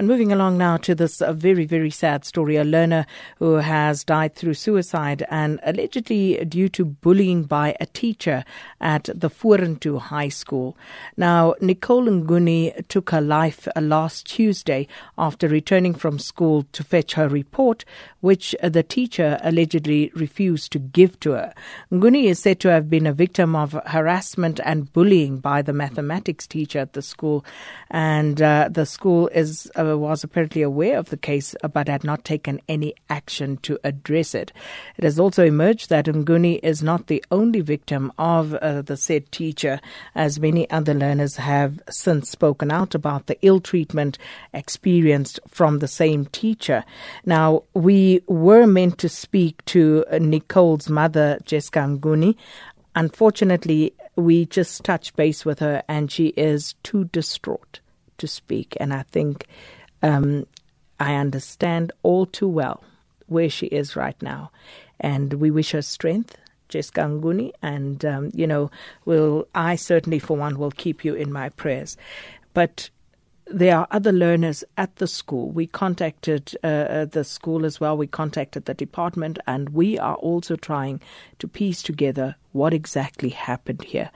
And moving along now to this uh, very, very sad story a learner who has died through suicide and allegedly due to bullying by a teacher at the Vorentoe High School. Now, Nicole Nguni took her life uh, last Tuesday after returning from school to fetch her report, which uh, the teacher allegedly refused to give to her. Nguni is said to have been a victim of harassment and bullying by the mathematics teacher at the school, and uh, the school is. Uh, was apparently aware of the case but had not taken any action to address it. It has also emerged that Nguni is not the only victim of uh, the said teacher, as many other learners have since spoken out about the ill treatment experienced from the same teacher. Now, we were meant to speak to Nicole's mother, Jessica Nguni. Unfortunately, we just touched base with her and she is too distraught to speak. And I think um, I understand all too well where she is right now. And we wish her strength, Nguni. And, um, you know, will I certainly, for one, will keep you in my prayers. But there are other learners at the school. We contacted uh, uh, the school as well. We contacted the department, and we are also trying to piece together what exactly happened here.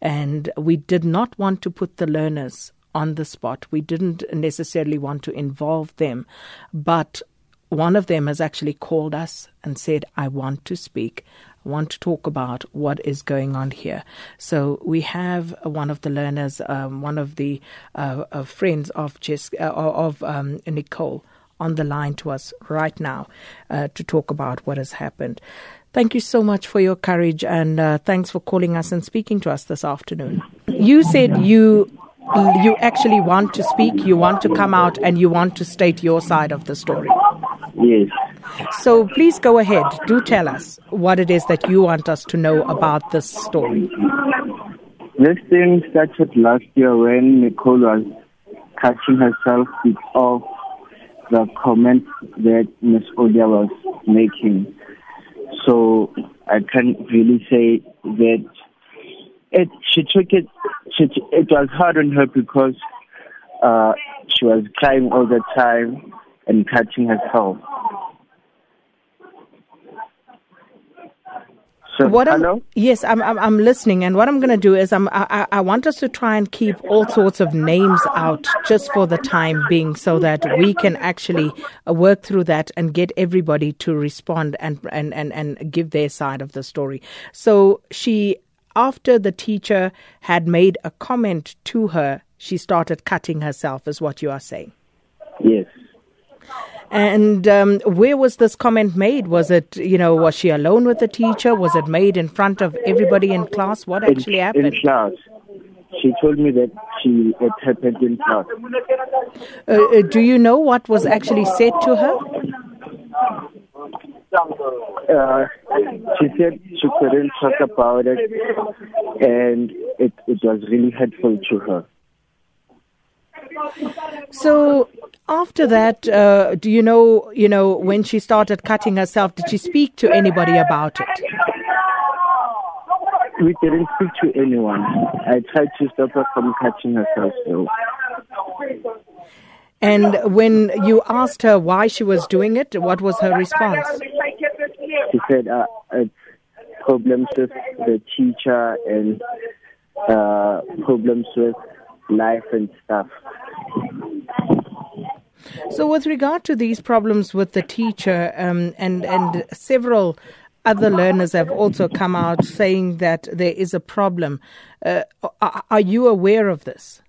And we did not want to put the learners on the spot. We didn't necessarily want to involve them, but one of them has actually called us and said, I want to speak. I want to talk about what is going on here. So we have one of the learners, um, one of the uh, uh, friends of Jess, uh, of um, Nicole, on the line to us right now uh, to talk about what has happened. Thank you so much for your courage and uh, thanks for calling us and speaking to us this afternoon. You said you you actually want to speak, you want to come out, and you want to state your side of the story. Yes. So please go ahead. Do tell us what it is that you want us to know about this story. This thing started last year when Nicole was catching herself of the comments that Miss Odia was making. So I can't really say that it she took it she, it was hard on her because uh she was crying all the time and catching herself So, what I'm, yes, I'm, I'm, I'm listening, and what I'm going to do is I'm I, I want us to try and keep all sorts of names out just for the time being, so that we can actually work through that and get everybody to respond and and and and give their side of the story. So she after the teacher had made a comment to her, she started cutting herself, is what you are saying. Yes. And um, where was this comment made? Was it, you know, was she alone with the teacher? Was it made in front of everybody in class? What actually in, happened? In class. She told me that she it happened in class. Uh, uh, do you know what was actually said to her? Uh, she said she couldn't talk about it, and it, it was really hurtful to her. So after that, uh, do you know, you know, when she started cutting herself, did she speak to anybody about it? We didn't speak to anyone. I tried to stop her from cutting herself. So. And when you asked her why she was doing it, what was her response? She said uh, it's problems with the teacher and uh, problems with life and stuff. So, with regard to these problems with the teacher, um, and and several other learners have also come out saying that there is a problem. Uh, are you aware of this?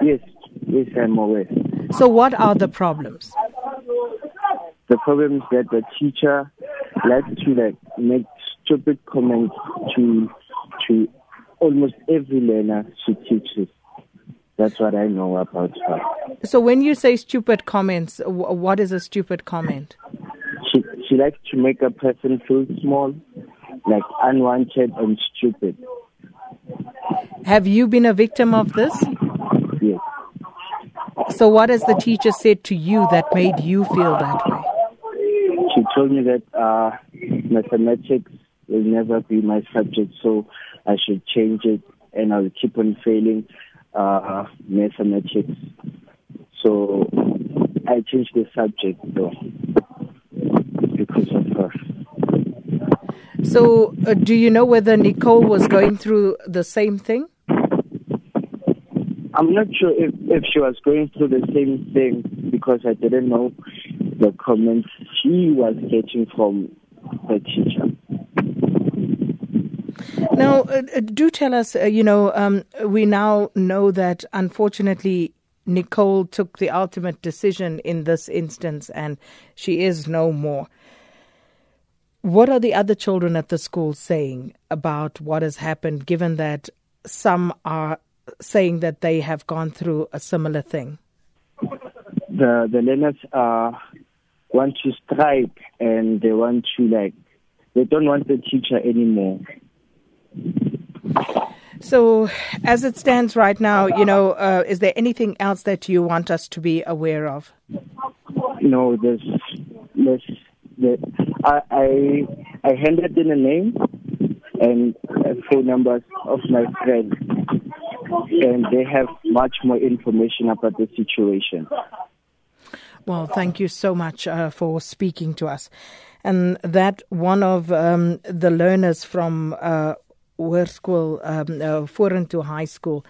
Yes, yes, I'm aware. So, what are the problems? The problems that the teacher likes to like make stupid comments to to almost every learner she teaches. That's what I know about her. So, when you say stupid comments, what is a stupid comment? She she likes to make a person feel small, like unwanted and stupid. Have you been a victim of this? Yes. So, what has the teacher said to you that made you feel that way? Told me that uh, mathematics will never be my subject, so I should change it and I'll keep on failing uh, mathematics. So I changed the subject though because of her. So, uh, do you know whether Nicole was going through the same thing? I'm not sure if, if she was going through the same thing because I didn't know the comments she was getting from her teacher. Now, uh, uh, do tell us, uh, you know, um, we now know that unfortunately Nicole took the ultimate decision in this instance and she is no more. What are the other children at the school saying about what has happened, given that some are saying that they have gone through a similar thing? The the learners uh, want to strike and they want to like they don't want the teacher anymore. So, as it stands right now, you know, uh, is there anything else that you want us to be aware of? No, there's, there's, there, I, I, I handed in a name and phone numbers of my friends, and they have much more information about the situation. Well, thank you so much uh, for speaking to us. And that one of um, the learners from uh, Hoërskool um, uh, High School